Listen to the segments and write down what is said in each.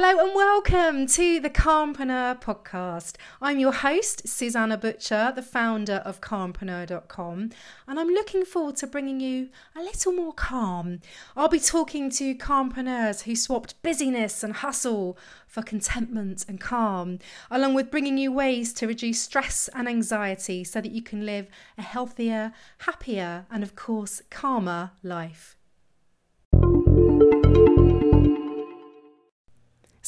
Hello and welcome to the Calmpreneur podcast. I'm your host, Suzannah Butcher, the founder of calmpreneur.com, and I'm looking forward to bringing you a little more calm. I'll be talking to calmpreneurs who swapped busyness and hustle for contentment and calm, along with bringing you ways to reduce stress and anxiety so that you can live a healthier, happier, and of course, calmer life.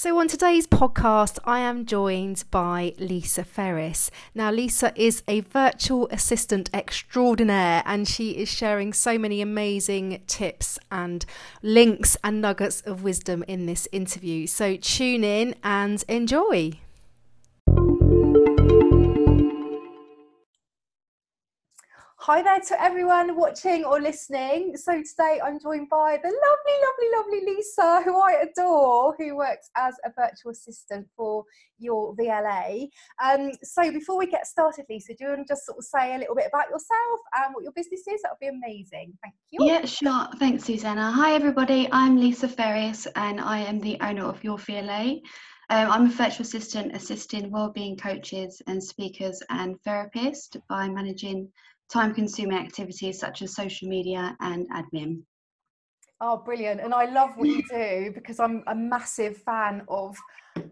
So, on today's podcast, I am joined by Lisa Ferris. Now, Lisa is a virtual assistant extraordinaire and she is sharing so many amazing tips and links and nuggets of wisdom in this interview. So, tune in and enjoy. Hi there to everyone watching or listening. So today I'm joined by the lovely, lovely, lovely Lisa, who I adore, who works as a virtual assistant for your VLA. Um, so before we get started, Lisa, do you want to just sort of say a little bit about yourself and what your business is? That would be amazing. Thank you. Yeah, sure. Thanks, Suzannah. Hi, everybody. I'm Lisa Ferris and I am the owner of Your VLA. Um, I'm a virtual assistant assisting wellbeing coaches and speakers and therapists by managing time consuming activities such as social media and admin. Oh, brilliant. And I love what you do because I'm a massive fan of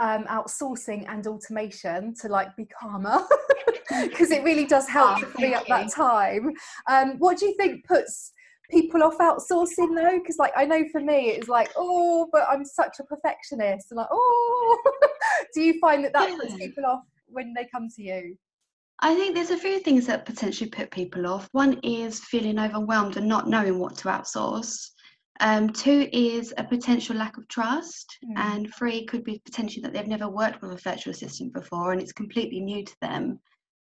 um, outsourcing and automation to like be calmer because it really does help oh, to free up that time. Um, what do you think puts people off outsourcing though? Because like I know for me it's like, oh, but I'm such a perfectionist. And like, oh, do you find that that puts people off when they come to you? I think there's a few things that potentially put people off. One is feeling overwhelmed and not knowing what to outsource. Um, two is a potential lack of trust, mm. and three could be potentially that they've never worked with a virtual assistant before and it's completely new to them.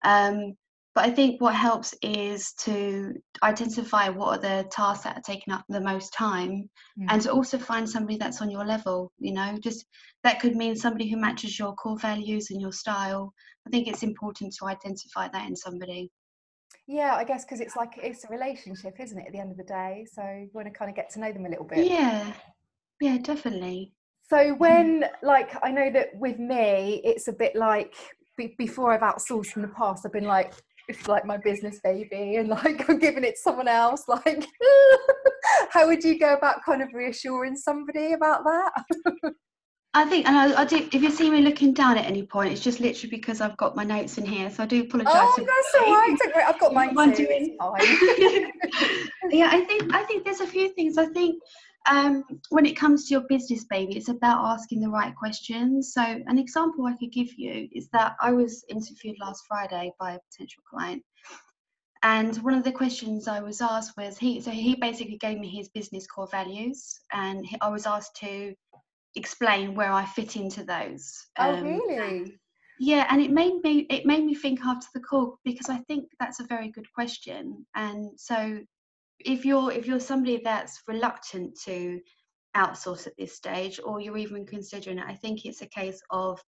Um, but I think what helps is to identify what are the tasks that are taking up the most time and to also find somebody that's on your level, you know, just that could mean somebody who matches your core values and your style. I think it's important to identify that in somebody. Yeah, I guess because it's like it's a relationship, isn't it, at the end of the day? So you want to kind of get to know them a little bit. Yeah, yeah, definitely. So when, mm-hmm. like, I know that with me, it's a bit like before I've outsourced in the past, I've been like, it's like my business baby and like I'm giving it to someone else. Like, how would you go about kind of reassuring somebody about that? I think, and I, I, do. If you see me looking down at any point, it's just literally because I've got my notes in here, so I do apologise. Oh, that's all right. I've got mine too. yeah, I think I think there's a few things. I think um, when it comes to your business, baby, it's about asking the right questions. So, an example I could give you is that I was interviewed last Friday by a potential client, and one of the questions I was asked was he. So he basically gave me his business core values, and he, I was asked to explain where I fit into those. Oh, um, really? Yeah, and it made me it made me think after the call because I think that's a very good question. And so, if you're if you're somebody that's reluctant to outsource at this stage, or you're even considering it, I think it's a case of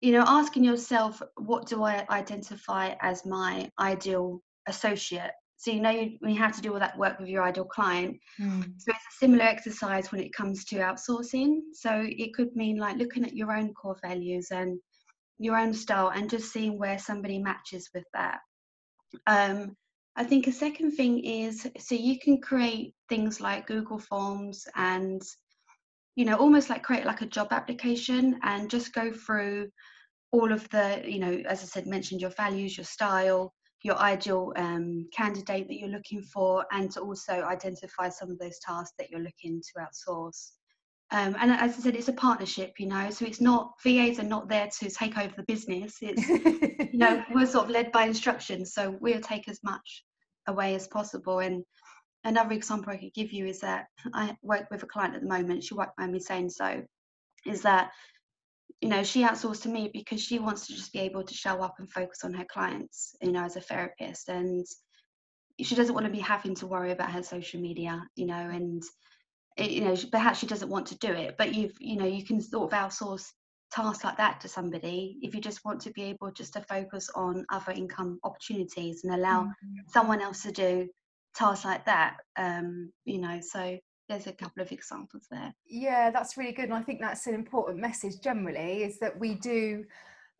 you know asking yourself what do I identify as my ideal associate so you know you, you have to do all that work with your ideal client. Mm. So it's a similar exercise when it comes to outsourcing. So it could mean like looking at your own core values and your own style and just seeing where somebody matches with that. Um, I think a second thing is so you can create things like Google Forms and you know almost like create like a job application and just go through all of the you know as I said mentioned your values, your style, your ideal um, candidate that you're looking for and to also identify some of those tasks that you're looking to outsource. Um, and as I said, it's a partnership, you know, so it's not, VAs are not there to take over the business. It's, you know, we're sort of led by instructions, so we'll take as much away as possible. And another example I could give you is that I work with a client at the moment, she won't mind me saying so, is that you know she outsourced to me because she wants to just be able to show up and focus on her clients you know as a therapist and she doesn't want to be having to worry about her social media you know and you know perhaps she doesn't want to do it but you've you know you can sort of outsource tasks like that to somebody if you just want to be able just to focus on other income opportunities and allow mm-hmm. someone else to do tasks like that um you know so there's a couple of examples there. Yeah, that's really good. And I think that's an important message generally is that we do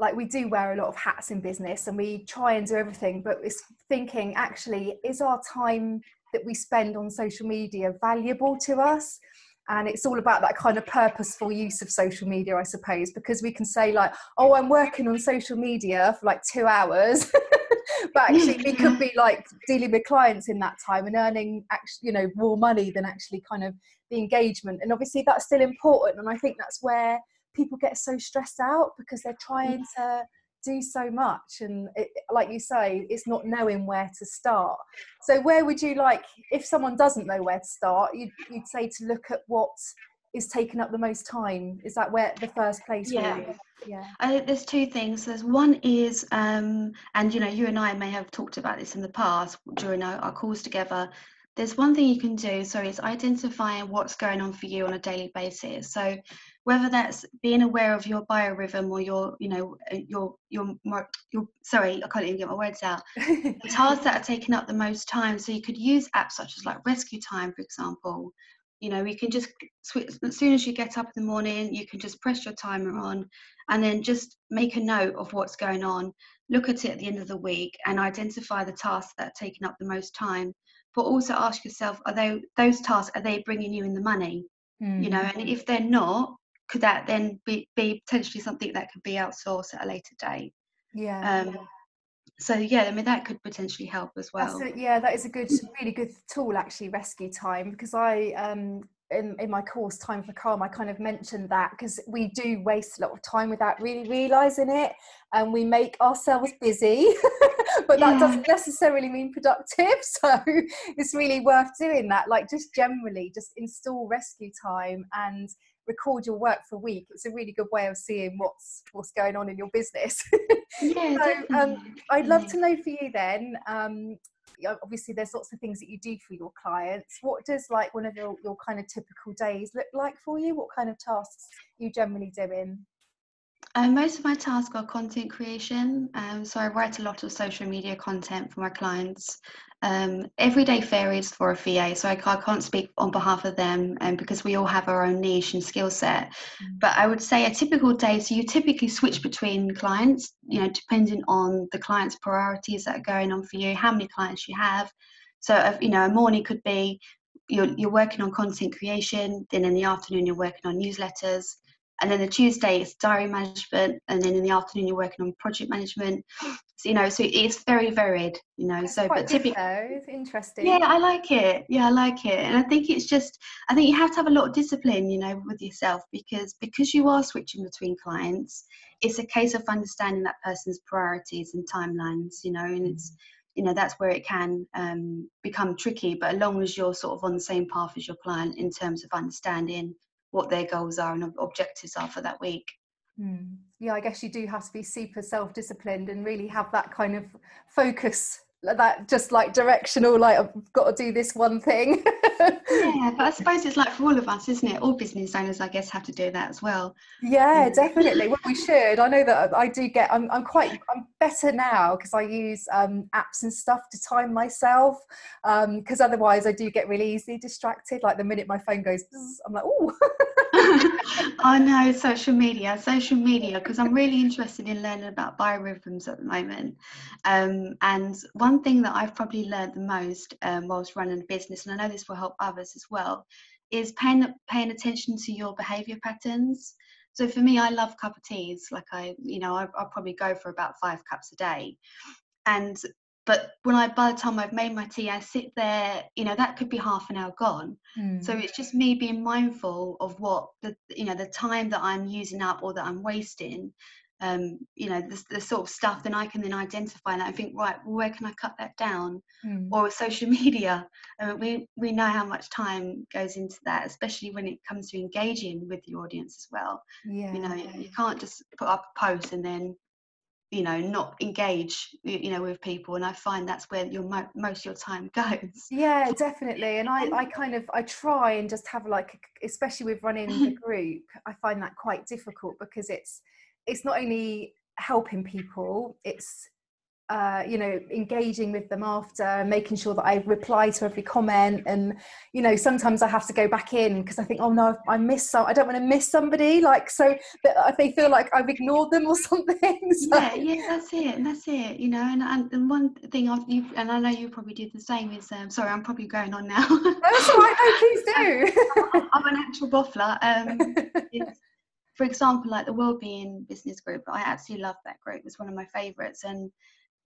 like we do wear a lot of hats in business and we try and do everything, but it's thinking actually, is our time that we spend on social media valuable to us? And it's all about that kind of purposeful use of social media i suppose because we can say like oh i'm working on social media for like two hours. But actually we could be like dealing with clients in that time and earning actually you know more money than actually kind of the engagement. And obviously that's still important and i think that's where people get so stressed out because they're trying to do so much and it, like you say it's not knowing where to start. So where would you like if someone doesn't know where to start you'd, you'd say to look at what is taking up the most time? Is that where the first place yeah. yeah. I think there's two things. There's one is um and you know you and i may have talked about this in the past during our, our calls together. There's one thing you can do sorry it's identifying what's going on for you on a daily basis. So whether that's being aware of your biorhythm or your you know uh, your your your sorry i can't even get my words out the tasks that are taking up the most time so you could use apps such as like RescueTime for example you know you can just switch as soon as you get up in the morning you can just press your timer on and then just make a note of what's going on look at it at the end of the week and identify the tasks that are taking up the most time but also ask yourself are they those tasks are they bringing you in the money mm. you know and hmm. if they're not could that then be, be potentially something that could be outsourced at a later date? Yeah. Um, so yeah i mean that could potentially help as well. a, yeah that is a good really good tool actually RescueTime because i um in, in my course time for calm i kind of mentioned that because we do waste a lot of time without really realizing it and we make ourselves busy but that yeah. doesn't necessarily mean productive so it's really worth doing that like just generally just install rescue time and record your work for a week it's a really good way of seeing what's what's going on in your business. Yeah, so um, i'd love to know for you then um, obviously there's lots of things that you do for your clients. What does like one of your, your kind of typical days look like for you? What kind of tasks you generally doing um, most of my tasks are content creation. Um, so I write a lot of social media content for my clients. Um, every day varies for a VA, so I, I, can't speak on behalf of them um, because we all have our own niche and skill set. Mm. But I would say a typical day, so you typically switch between clients, you know, depending on the client's priorities that are going on for you, how many clients you have. So, uh, you know, a morning could be you're, you're working on content creation, then in the afternoon, you're working on newsletters and then the Tuesday it's diary management, and then in the afternoon you're working on project management. So, you know, so it's very varied, you know. That's so, but typically, it's interesting. Yeah, I like it. Yeah, I like it, and I think it's just, I think you have to have a lot of discipline, you know, with yourself because because you are switching between clients, it's a case of understanding that person's priorities and timelines, you know, and it's you know that's where it can um, become tricky but as long as you're sort of on the same path as your client in terms of understanding what their goals are and objectives are for that week. Mm. Yeah, I guess you do have to be super self disciplined and really have that kind of focus that just like directional like i've got to do this one thing. Yeah but i suppose it's like for all of us isn't it? All business owners i guess have to do that as well. Yeah definitely. Well we should. I know that i do get i'm, I'm quite i'm better now because i use um, apps and stuff to time myself because um, otherwise i do get really easily distracted. Like the minute my phone goes i'm like oh I know social media, social media, because I'm really interested in learning about biorhythms at the moment. Um, and one thing that I've probably learned the most um, whilst running a business, and I know this will help others as well, is paying paying attention to your behaviour patterns. So for me, I love cup of teas. Like I, you know, I, I'll probably go for about five cups a day, and but when I, by the time I've made my tea, I sit there, you know, that could be half an hour gone. Mm. So it's just me being mindful of what the, you know, the time that I'm using up or that I'm wasting, um, you know, the, the sort of stuff, then I can then identify that and think, right, well, where can I cut that down? Mm. Or with social media, uh, we, we know how much time goes into that, especially when it comes to engaging with the audience as well. Yeah. You know, you can't just put up a post and then you know not engage you know with people and i find that's where your mo- most of your time goes. Yeah definitely and i i kind of i try and just have like especially with running the group i find that quite difficult because it's it's not only helping people it's uh, you know, engaging with them after, making sure that I reply to every comment, and you know, sometimes I have to go back in because I think, oh no, I miss some. I don't want to miss somebody, like so that they feel like I've ignored them or something. So. Yeah, yeah, that's it, that's it. You know, and and, and one thing I've you and I know you probably did the same is um, sorry, I'm probably going on now. that's all right. No, please do. I'm, an actual boffler. Um, for example, like the Wellbeing Business Group, I absolutely love that group. It's one of my favourites, and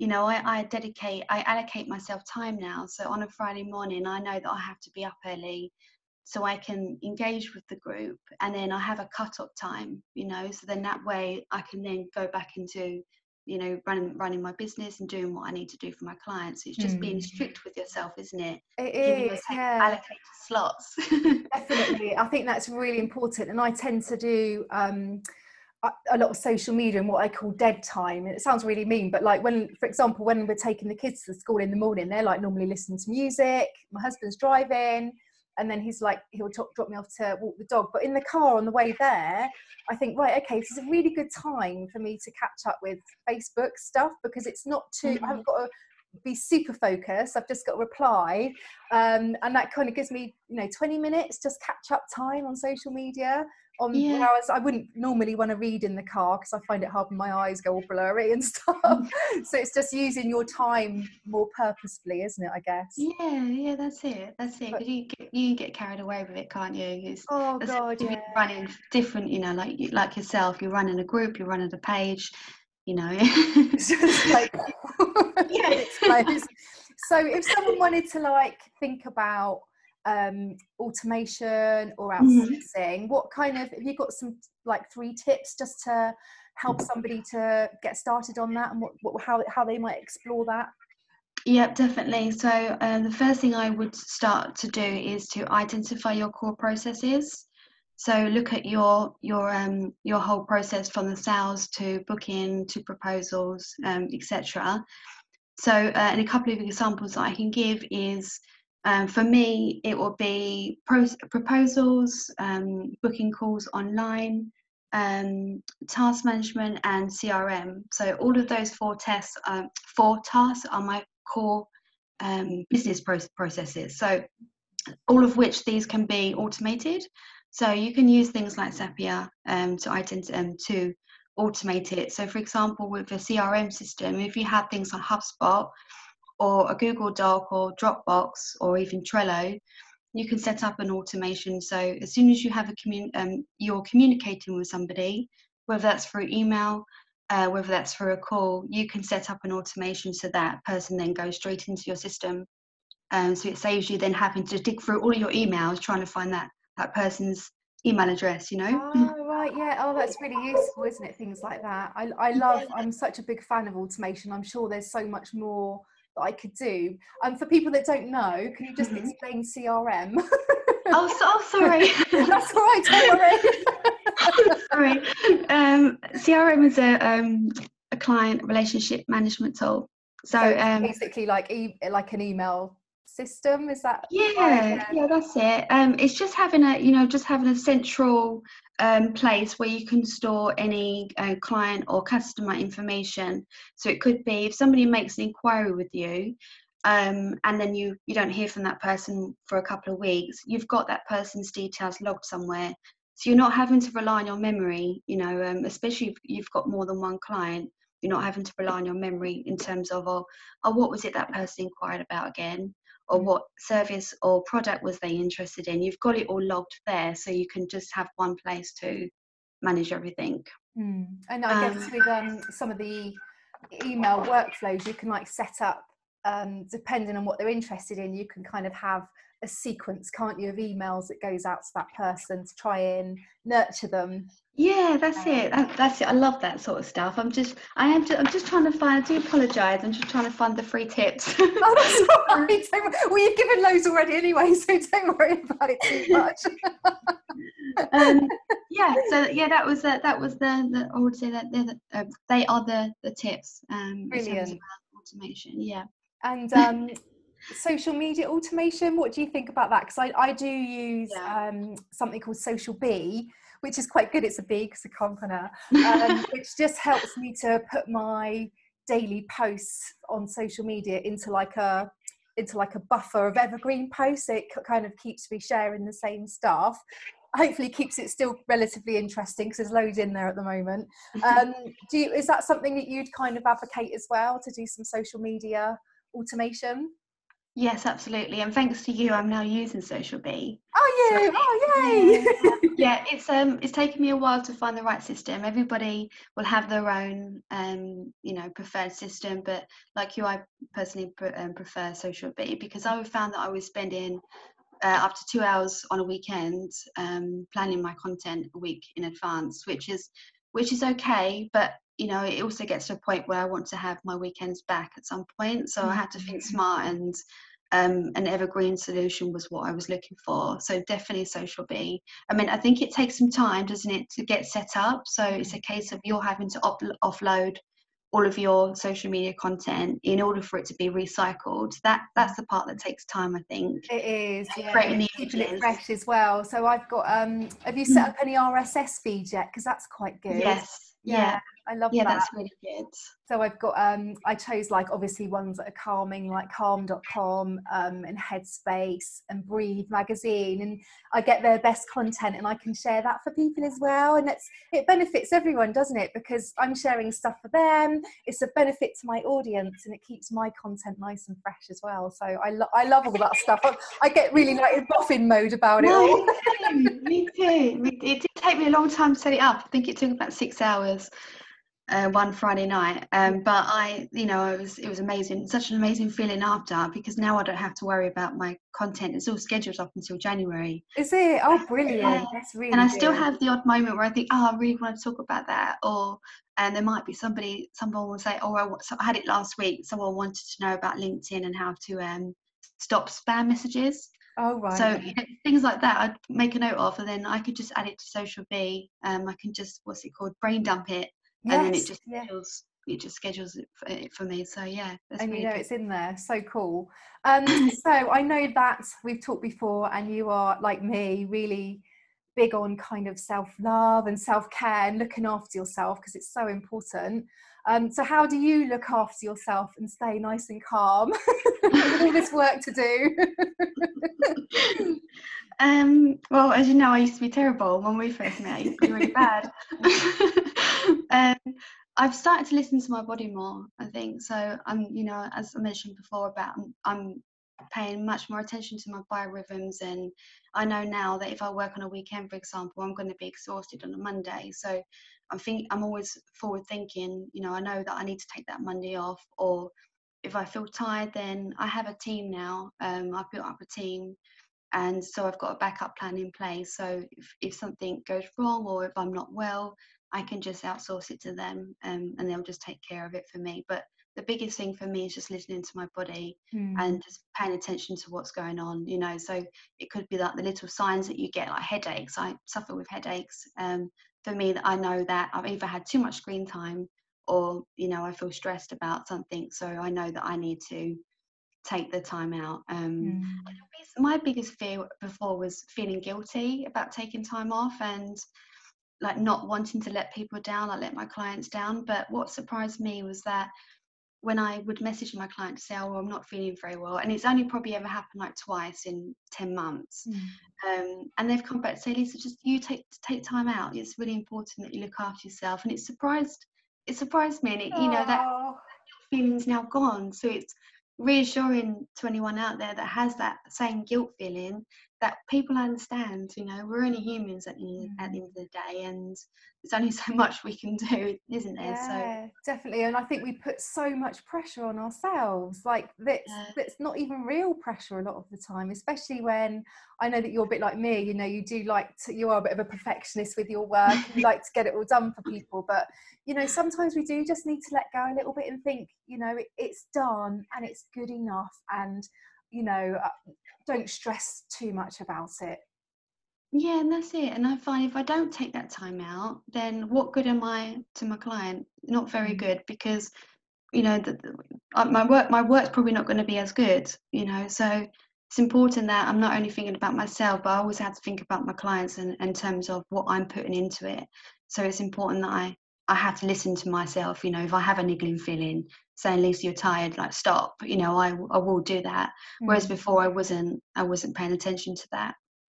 you know, I, I dedicate, I allocate myself time now. So on a Friday morning, I know that I have to be up early so I can engage with the group and then I have a cut up time, you know, so then that way I can then go back into, you know, running running my business and doing what I need to do for my clients. It's just mm. being strict with yourself, isn't it? It Giving is, yeah. allocated slots. Definitely. I think that's really important. And I tend to do um a lot of social media and what I call dead time. It sounds really mean, but like when, for example, when we're taking the kids to school in the morning, they're like normally listening to music. My husband's driving, and then he's like, he'll talk, drop me off to walk the dog. But in the car on the way there, I think, right, okay, this is a really good time for me to catch up with Facebook stuff because it's not too, mm-hmm. I haven't got to be super focused. I've just got to reply. Um, and that kind of gives me, you know, 20 minutes just catch up time on social media on yeah. whereas I wouldn't normally want to read in the car because I find it hard when my eyes go all blurry and stuff. Mm. so it's just using your time more purposefully, isn't it? I guess. Yeah, yeah, that's it. That's it. But, you get, you get carried away with it, can't you? It's, oh God, yeah. Running different, you know, like like yourself. You're running a group. You're running a page. You know. like, yeah. so if someone wanted to like think about um, automation or mm-hmm. outsourcing mm-hmm. what kind of have you got some like three tips just to help somebody to get started on that and what, what how, how they might explore that Yep, definitely. So uh, the first thing I would start to do is to identify your core processes. So look at your your um, your whole process from the sales to booking to proposals, um, etc. So uh, and a couple of examples that I can give is um, for me, it will be pros- proposals, um, booking calls online, um, task management, and CRM. So all of those four tests, um, four tasks are my core um, business pro- processes. So all of which these can be automated. So you can use things like Zapier um, to to automate it. So for example, with a CRM system, if you have things like HubSpot, or a Google Doc or Dropbox or even Trello, you can set up an automation. So as soon as you have a commun- um, you're communicating with somebody, whether that's through email, uh, whether that's through a call, you can set up an automation so that person then goes straight into your system. Um, so it saves you then having to dig through all your emails trying to find that that person's email address. You know. Oh right, yeah. Oh, that's really useful, isn't it? Things like that. I I love. I'm such a big fan of automation. I'm sure there's so much more that I could do. And um, for people that don't know, can you just mm-hmm. explain CRM? oh, so, oh, sorry. That's all right. Don't worry. sorry. Um, CRM is a um, a client relationship management tool. So, so um, basically, like e- like an email system? Is that yeah yeah that's it. Um it's just having a you know just having a central um, place where you can store any uh, client or customer information. So it could be if somebody makes an inquiry with you um, and then you you don't hear from that person for a couple of weeks you've got that person's details logged somewhere. So you're not having to rely on your memory you know um, especially if you've got more than one client you're not having to rely on your memory in terms of oh, oh what was it that person inquired about again or what service or product was they interested in you've got it all logged there so you can just have one place to manage everything mm. and i um, guess with um, some of the email workflows you can like set up um, depending on what they're interested in you can kind of have a sequence can't you of emails that goes out to that person to try and nurture them? Yeah that's um, it. That, that's it. I love that sort of stuff. I'm just i am just, i'm just trying to find i do apologize. I'm just trying to find the free tips. Oh that's all right. Well you've given loads already anyway so don't worry about it too much. Um, yeah so yeah that was the, that was the, the i would say that the, uh, they are the the tips um Brilliant. automation yeah. And um social media automation what do you think about that because I, I do use yeah. um, something called SocialBee which is quite good it's a bee because a Calmpreneur um, which just helps me to put my daily posts on social media into like a into like a buffer of evergreen posts. It kind of keeps me sharing the same stuff. Hopefully, keeps it still relatively interesting because there's loads in there at the moment. Um, do you, is that something that you'd kind of advocate as well to do some social media automation? Yes, absolutely. And thanks to you, I'm now using SocialBee. Oh, you? So, oh, yay! Yeah, yeah, it's um, it's taken me a while to find the right system. Everybody will have their own, um, you know, preferred system. But like you, I personally pre- um, prefer SocialBee because I found that I was spending uh, up to two hours on a weekend um, planning my content a week in advance, which is which is okay. But you know, it also gets to a point where I want to have my weekends back at some point. So I had to think mm-hmm. smart and um, an evergreen solution was what I was looking for. So definitely SocialBee. I mean, I think it takes some time, doesn't it, to get set up. So it's a case of you're having to op- offload all of your social media content in order for it to be recycled. That that's the part that takes time, I think. It is. Yeah. Keeping it fresh as well. So I've got. Um, have you set mm. up any RSS feeds yet? Because that's quite good. Yes. yeah. yeah. I love that. yeah, that. that's really good. So I've got um I chose like obviously ones that are calming like calm.com um and Headspace and Breathe magazine and I get their best content and I can share that for people as well and it's it benefits everyone doesn't it because I'm sharing stuff for them it's a benefit to my audience and it keeps my content nice and fresh as well so I, lo- I love all that stuff I, I get really like in boffin mode about it no, all. too me too it did take me a long time to set it up I think it took about six hours uh, one Friday night. Um, but I, you know, it was it was amazing, such an amazing feeling after because now I don't have to worry about my content. It's all scheduled up until January. Is it? Oh, brilliant! Yeah. That's really. And I still have the odd moment where I think, oh, I really want to talk about that, or and there might be somebody, someone will say, oh, I, I had it last week. Someone wanted to know about LinkedIn and how to um, stop spam messages. Oh right. So you know, things like that, I'd make a note of, and then I could just add it to SocialBee. Um, I can just what's it called, brain dump it, yes, and then it just schedules it just schedules it for, it for me so yeah and really you know good. it's in there so cool. Um so i know that we've talked before and you are like me really big on kind of self-love and self-care and looking after yourself because it's so important. Um, so how do you look after yourself and stay nice and calm with all this work to do? Um, well as you know i used to be terrible when we first met i used to be really bad um, I've started to listen to my body more. I think so. I'm, you know, as I mentioned before, about I'm, I'm paying much more attention to my biorhythms, and I know now that if I work on a weekend, for example, I'm going to be exhausted on a Monday. So I'm think I'm always forward thinking. You know, I know that I need to take that Monday off, or if I feel tired, then I have a team now. Um, I've built up a team and so I've got a backup plan in place. So if, if something goes wrong or if I'm not well, I can just outsource it to them um, and they'll just take care of it for me. But the biggest thing for me is just listening to my body mm. and just paying attention to what's going on, you know. So it could be like the little signs that you get, like headaches. I suffer with headaches. Um, for me, that I know that I've either had too much screen time or, you know, I feel stressed about something. So I know that I need to take the time out. Um, mm. My biggest fear before was feeling guilty about taking time off and like not wanting to let people down, I let my clients down. But what surprised me was that when I would message my client to say, "Oh, I'm not feeling very well," and it's only probably ever happened like twice in ten months, mm. um, and they've come back to say, "Lisa, just you take take time out. It's really important that you look after yourself." And it surprised it surprised me, and it, you know that, that feeling's now gone. So it's reassuring to anyone out there that has that same guilt feeling that people understand you know we're only humans at the, mm. at the end of the day and there's only so much we can do isn't there yeah, so definitely and i think we put so much pressure on ourselves like that's yeah. that's not even real pressure a lot of the time especially when i know that you're a bit like me you know you do like to you are a bit of a perfectionist with your work you like to get it all done for people but you know sometimes we do just need to let go a little bit and think you know it, it's done and it's good enough and you know uh, don't stress too much about it. Yeah and that's it. And i find if i don't take that time out then what good am i to my client? Not very mm. good because you know the, uh, my work my work's probably not going to be as good you know? So it's important that i'm not only thinking about myself but i always have to think about my clients in, in terms of what i'm putting into it. So it's important that i I have to listen to myself. You know, if I have a niggling feeling, saying, "Lisa, you're tired," like stop. You know, I I will do that. Mm. Whereas before, I wasn't I wasn't paying attention to that.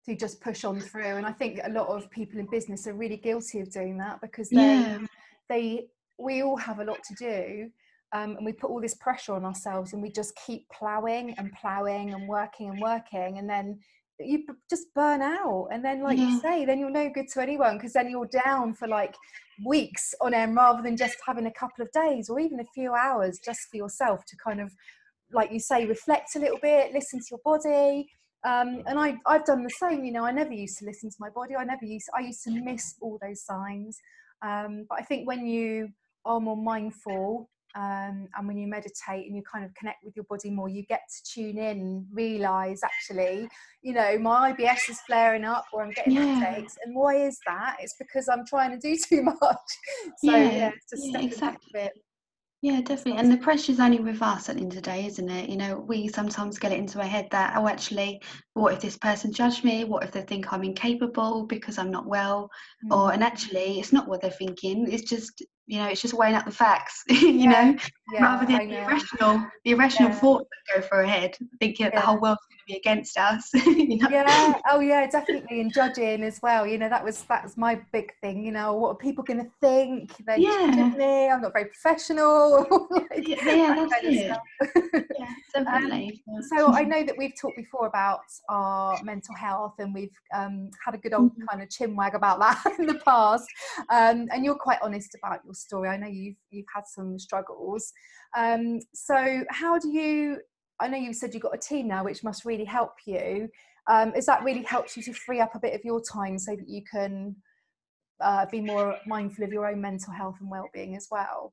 To just push on through, and I think a lot of people in business are really guilty of doing that because they yeah. they we all have a lot to do. Um, and we put all this pressure on ourselves and we just keep ploughing and ploughing and working and working and then you just burn out and then like yeah. you say then you're no good to anyone because then you're down for like weeks on end rather than just having a couple of days or even a few hours just for yourself to kind of like you say reflect a little bit listen to your body um, and I, I've done the same you know I never used to listen to my body I never used I used to miss all those signs um, but I think when you are more mindful um, and when you meditate and you kind of connect with your body more you get to tune in realize actually you know my ibs is flaring up or i'm getting yeah. headaches and why is that it's because i'm trying to do too much so yeah, yeah just yeah, exactly. Yeah, definitely. And the pressure's only with us at the end of the day, isn't it? You know, we sometimes get it into our head that, oh, actually, what if this person judged me? What if they think I'm incapable because I'm not well? Mm. Or, and actually, it's not what they're thinking. It's just, you know, it's just weighing up the facts, you yeah. know, yeah, rather than the irrational, the irrational yeah. thoughts that go through our head, thinking that the whole world's going to be against us. you know? Yeah. Oh, yeah, definitely. And judging as well. You know, that was that was my big thing. You know, what are people going to think? They yeah. me. I'm not very professional. like, yeah, that's it. yeah, definitely. Um, so I know that we've talked before about our mental health, and we've um, had a good old mm-hmm. kind of chinwag about that in the past. Um, and you're quite honest about your story. I know you've you've had some struggles. Um, so how do you? I know you said you've got a team now, which must really help you. Um, is that really helped you to free up a bit of your time so that you can uh, be more mindful of your own mental health and well-being as well?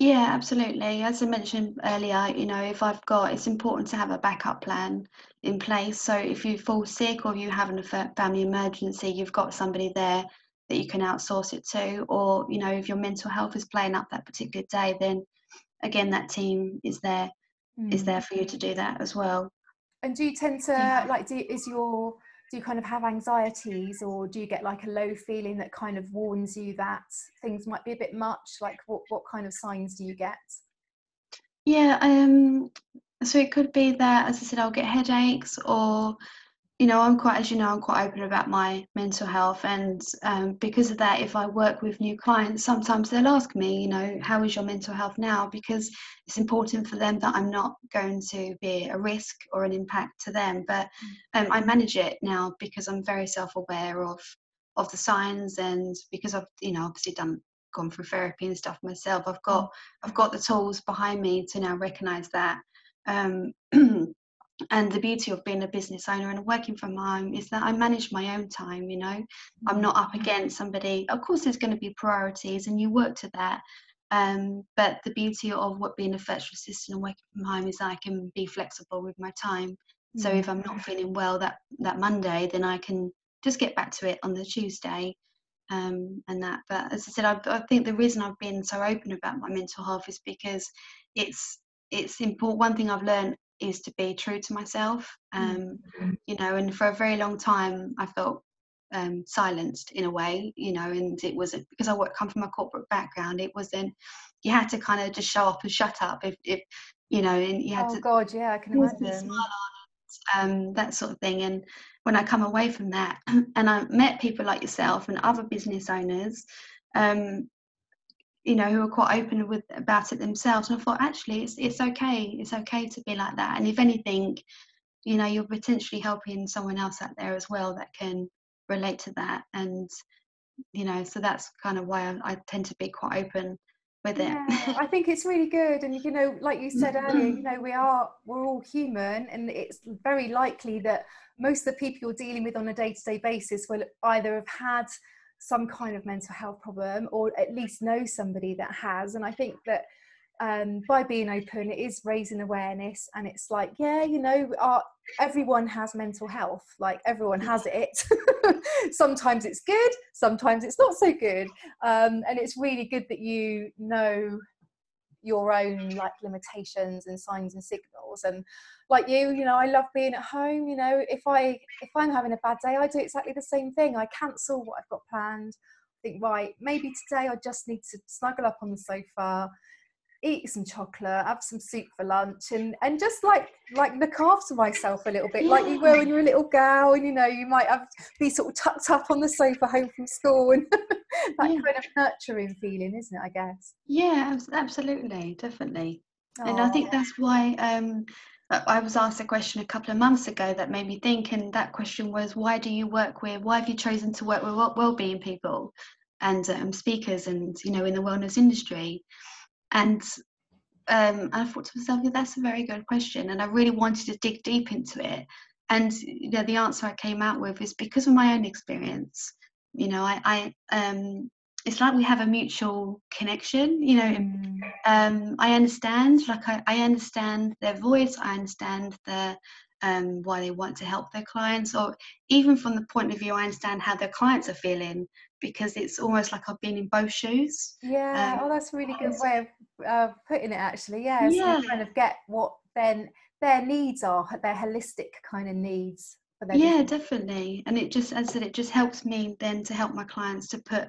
Yeah, absolutely. As I mentioned earlier, you know, if I've got, it's important to have a backup plan in place. So if you fall sick or you have a family emergency, you've got somebody there that you can outsource it to or you know if your mental health is playing up that particular day then again that team is there mm. is there for you to do that as well and do you tend to yeah. like do is your do you kind of have anxieties or do you get like a low feeling that kind of warns you that things might be a bit much like what what kind of signs do you get yeah um so it could be that as i said i'll get headaches or you know, I'm quite, as you know, I'm quite open about my mental health. And um, because of that, if I work with new clients, sometimes they'll ask me, you know, how is your mental health now? Because it's important for them that I'm not going to be a risk or an impact to them. But um, I manage it now because I'm very self aware of of the signs and because I've, you know, obviously done gone through therapy and stuff myself i've got i've got the tools behind me to now recognize that um, and the beauty of being a business owner and working from home is that I manage my own time, you know. I'm not up mm-hmm. against somebody. Of course, there's going to be priorities and you work to that. Um, but the beauty of what being a virtual assistant and working from home is I can be flexible with my time. So if I'm not mm-hmm. feeling well that, that Monday, then I can just get back to it on the Tuesday um, and that. But as I said, I, I think the reason I've been so open about my mental health is because it's it's important. One thing I've learned is to be true to myself. Um, mm-hmm. You know, and for a very long time, I felt um, silenced in a way. You know, and it was because I come from a corporate background. It wasn't. You had to kind of just show up and shut up if, if you know, and you had oh, to. God, yeah, I can imagine. Um, that sort of thing. And when I come away from that, and I met people like yourself and other business owners, um, you know, who are quite open with about it themselves. And I thought, actually, it's it's okay. It's okay to be like that. And if anything, you know, you're potentially helping someone else out there as well that can relate to that. And you know, so that's kind of why I, I tend to be quite open with it. Yeah, I think it's really good. And you know, like you said earlier, you know, we are we're all human, and it's very likely that most of the people you're dealing with on a day-to-day basis will either have had some kind of mental health problem or at least know somebody that has. And i think that um, by being open it is raising awareness and it's like yeah you know our, everyone has mental health like everyone has it. Sometimes it's good sometimes it's not so good. Um, and it's really good that you know your own like limitations and signs and signals and like you you know i love being at home you know if i if i'm having a bad day i do exactly the same thing. I cancel what i've got planned. Think, right, maybe today I just need to snuggle up on the sofa, eat some chocolate, have some soup for lunch, and and just like like look after myself a little bit, like you were when you were a little girl, and you know you might have be sort of tucked up on the sofa home from school, and that yeah. kind of nurturing feeling, isn't it? I guess. Yeah, absolutely, definitely, Aww. and I think that's why. um I was asked a question a couple of months ago that made me think, and that question was, why do you work with? Why have you chosen to work with well-being people and um, speakers, and you know, in the wellness industry? And um, I thought to myself, yeah, that's a very good question, and I really wanted to dig deep into it. And you know, the answer I came out with is because of my own experience. You know, I, I um, it's like we have a mutual connection. You know, mm. um, I understand, like I, I understand their voice. I understand the um, why they want to help their clients, or even from the point of view, I understand how their clients are feeling because it's almost like I've been in both shoes. Yeah, um, oh, that's a really good way of uh, putting it. Actually, yeah, so yeah. kind of get what then their needs are, their holistic kind of needs. yeah, definitely, and it just, as I said, it just helps me then to help my clients to put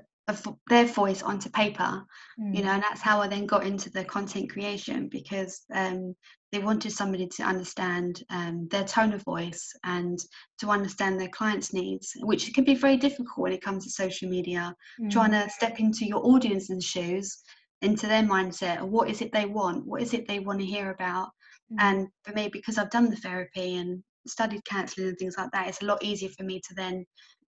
their voice onto paper you know mm. and that's how i then got into the content creation because um, they wanted somebody to understand um, their tone of voice and to understand their clients needs which can be very difficult when it comes to social media mm. trying to step into your audience's shoes into their mindset or what is it they want what is it they want to hear about mm. and for me because i've done the therapy and studied counselling and things like that it's a lot easier for me to then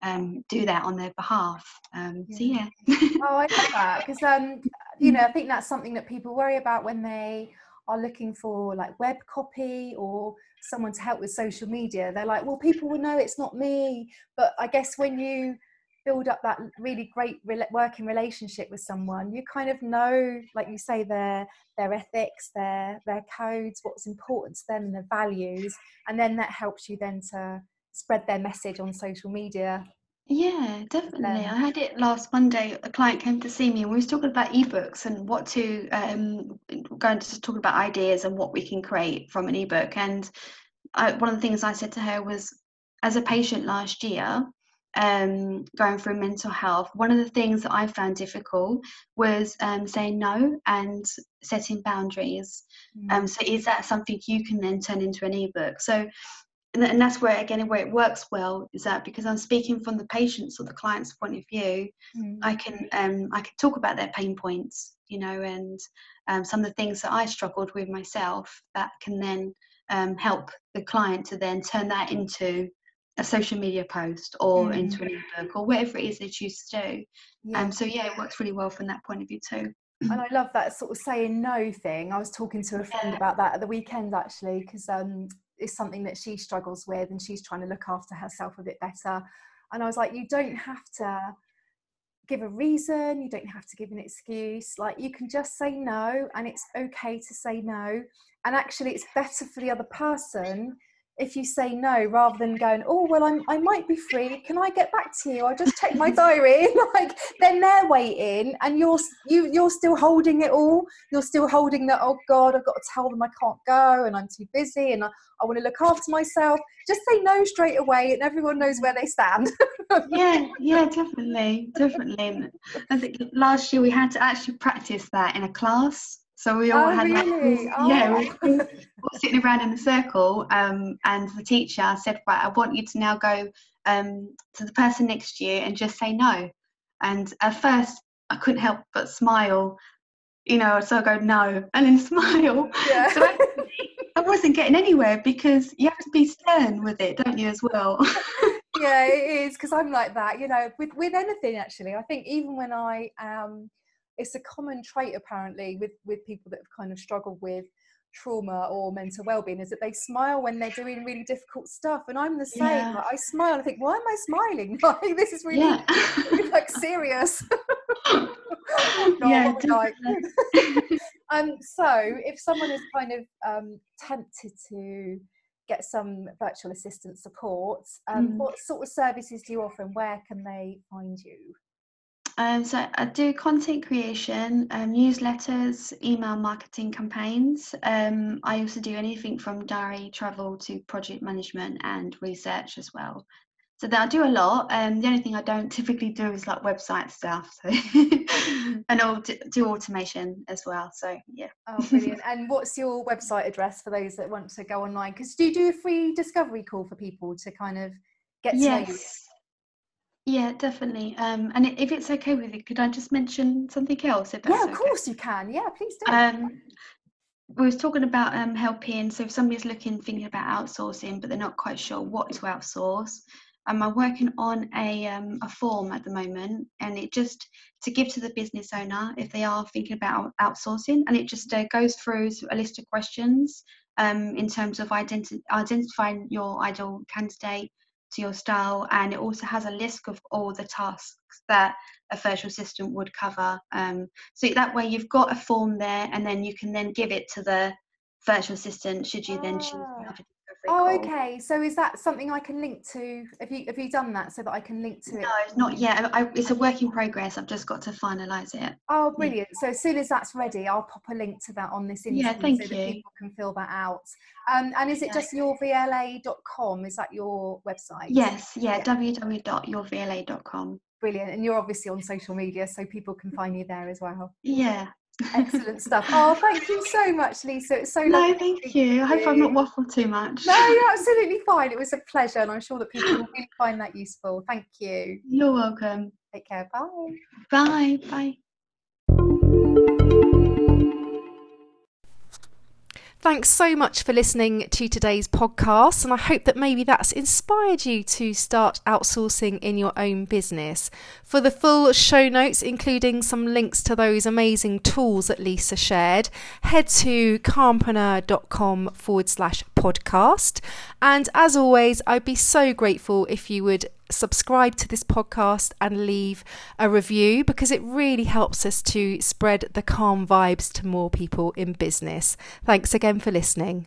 um, do that on their behalf. Um, yeah. So yeah. oh, I love that because um, you know I think that's something that people worry about when they are looking for like web copy or someone to help with social media. They're like, well, people will know it's not me. But I guess when you build up that really great working relationship with someone, you kind of know, like you say, their their ethics, their their codes, what's important to them, and their values, and then that helps you then to spread their message on social media. Yeah, definitely. I had it last Monday. A client came to see me and we was talking about ebooks and what to um going to talk about ideas and what we can create from an ebook. And I, one of the things I said to her was, as a patient last year, um, going through mental health, one of the things that I found difficult was um, saying no and setting boundaries. Mm. Um, so, is that something you can then turn into an ebook? So, and, and that's where again where it works well is that because I'm speaking from the patient's or the client's point of view, mm. I can um, I can talk about their pain points, you know, and um, some of the things that I struggled with myself that can then um, help the client to then turn that into a social media post or mm. into an ebook or whatever it is they choose to do. Yeah. Um, so yeah, it works really well from that point of view too. And I love that sort of saying no thing. I was talking to a friend about that at the weekend actually, because um, is something that she struggles with and she's trying to look after herself a bit better. And i was like you don't have to give a reason you don't have to give an excuse like you can just say no and it's okay to say no. And actually it's better for the other person if you say no rather than going oh well I'm, i might be free. Can i get back to you? I'll just check my diary. Like then they're waiting and you're you you're still holding it all. You're still holding that oh god i've got to tell them i can't go and i'm too busy and i, I want to look after myself. Just say no straight away and everyone knows where they stand. Yeah yeah definitely definitely. I think last year we had to actually practice that in a class so we all oh, had really? like, oh. yeah, we were sitting around in a circle, um, and the teacher said, "Right, I want you to now go um, to the person next to you and just say no." And at first, I couldn't help but smile, you know. So I go no, and then smile. Yeah. So I wasn't getting anywhere because you have to be stern with it, don't you, as well? yeah, it is because I'm like that, you know. With with anything, actually, I think even when I um it's a common trait apparently with with people that have kind of struggled with trauma or mental well-being is that they smile when they're doing really difficult stuff and i'm the same yeah. like, i smile i think why am i smiling like this is really, yeah. really like serious yeah, like. um so if someone is kind of um tempted to get some virtual assistant support um mm. what sort of services do you offer and where can they find you um, so I do content creation, um, newsletters, email marketing campaigns. Um, I also do anything from diary travel to project management and research as well. so that I do a lot. Um, the only thing I don't typically do is like website stuff. So and I'll do automation as well. So yeah. Oh, brilliant! and what's your website address for those that want to go online? Because do you do a free discovery call for people to kind of get to yes. know you? Yeah, definitely. Um, and if it's okay with you, could I just mention something else? If yeah, of okay? course you can. Yeah, please do. Um, we was talking about um, helping. So if somebody's looking, thinking about outsourcing, but they're not quite sure what to outsource, um, I'm working on a um, a form at the moment, and it just to give to the business owner if they are thinking about outsourcing, and it just uh, goes through a list of questions um, in terms of identi- identifying your ideal candidate, to your style and it also has a list of all the tasks that a virtual assistant would cover um, so that way you've got a form there and then you can then give it to the virtual assistant should you then choose Oh, okay. So is that something I can link to? Have you have you done that so that I can link to it? No, not yet. I, it's a work in progress. I've just got to finalise it. Oh, brilliant! Yeah. So as soon as that's ready, I'll pop a link to that on this interview yeah, thank so you. that people can fill that out. Um, and is it just yourvla.com? Is that your website? Yes. Yeah. yeah. www.yourvla.com. Brilliant. And you're obviously on social media, so people can find you there as well. Yeah. Excellent stuff. Oh, thank you so much, Lisa. It's so no, thank you. I hope I've not waffled too much. No, you're absolutely fine. It was a pleasure, and I'm sure that people will really find that useful. Thank you. You're welcome. Take care. Bye. Bye. Bye. Thanks so much for listening to today's podcast, and I hope that maybe that's inspired you to start outsourcing in your own business. For the full show notes, including some links to those amazing tools that Lisa shared, head to calmpreneur.com forward slash podcast. And as always, I'd be so grateful if you would subscribe to this podcast and leave a review because it really helps us to spread the calm vibes to more people in business. Thanks again for listening.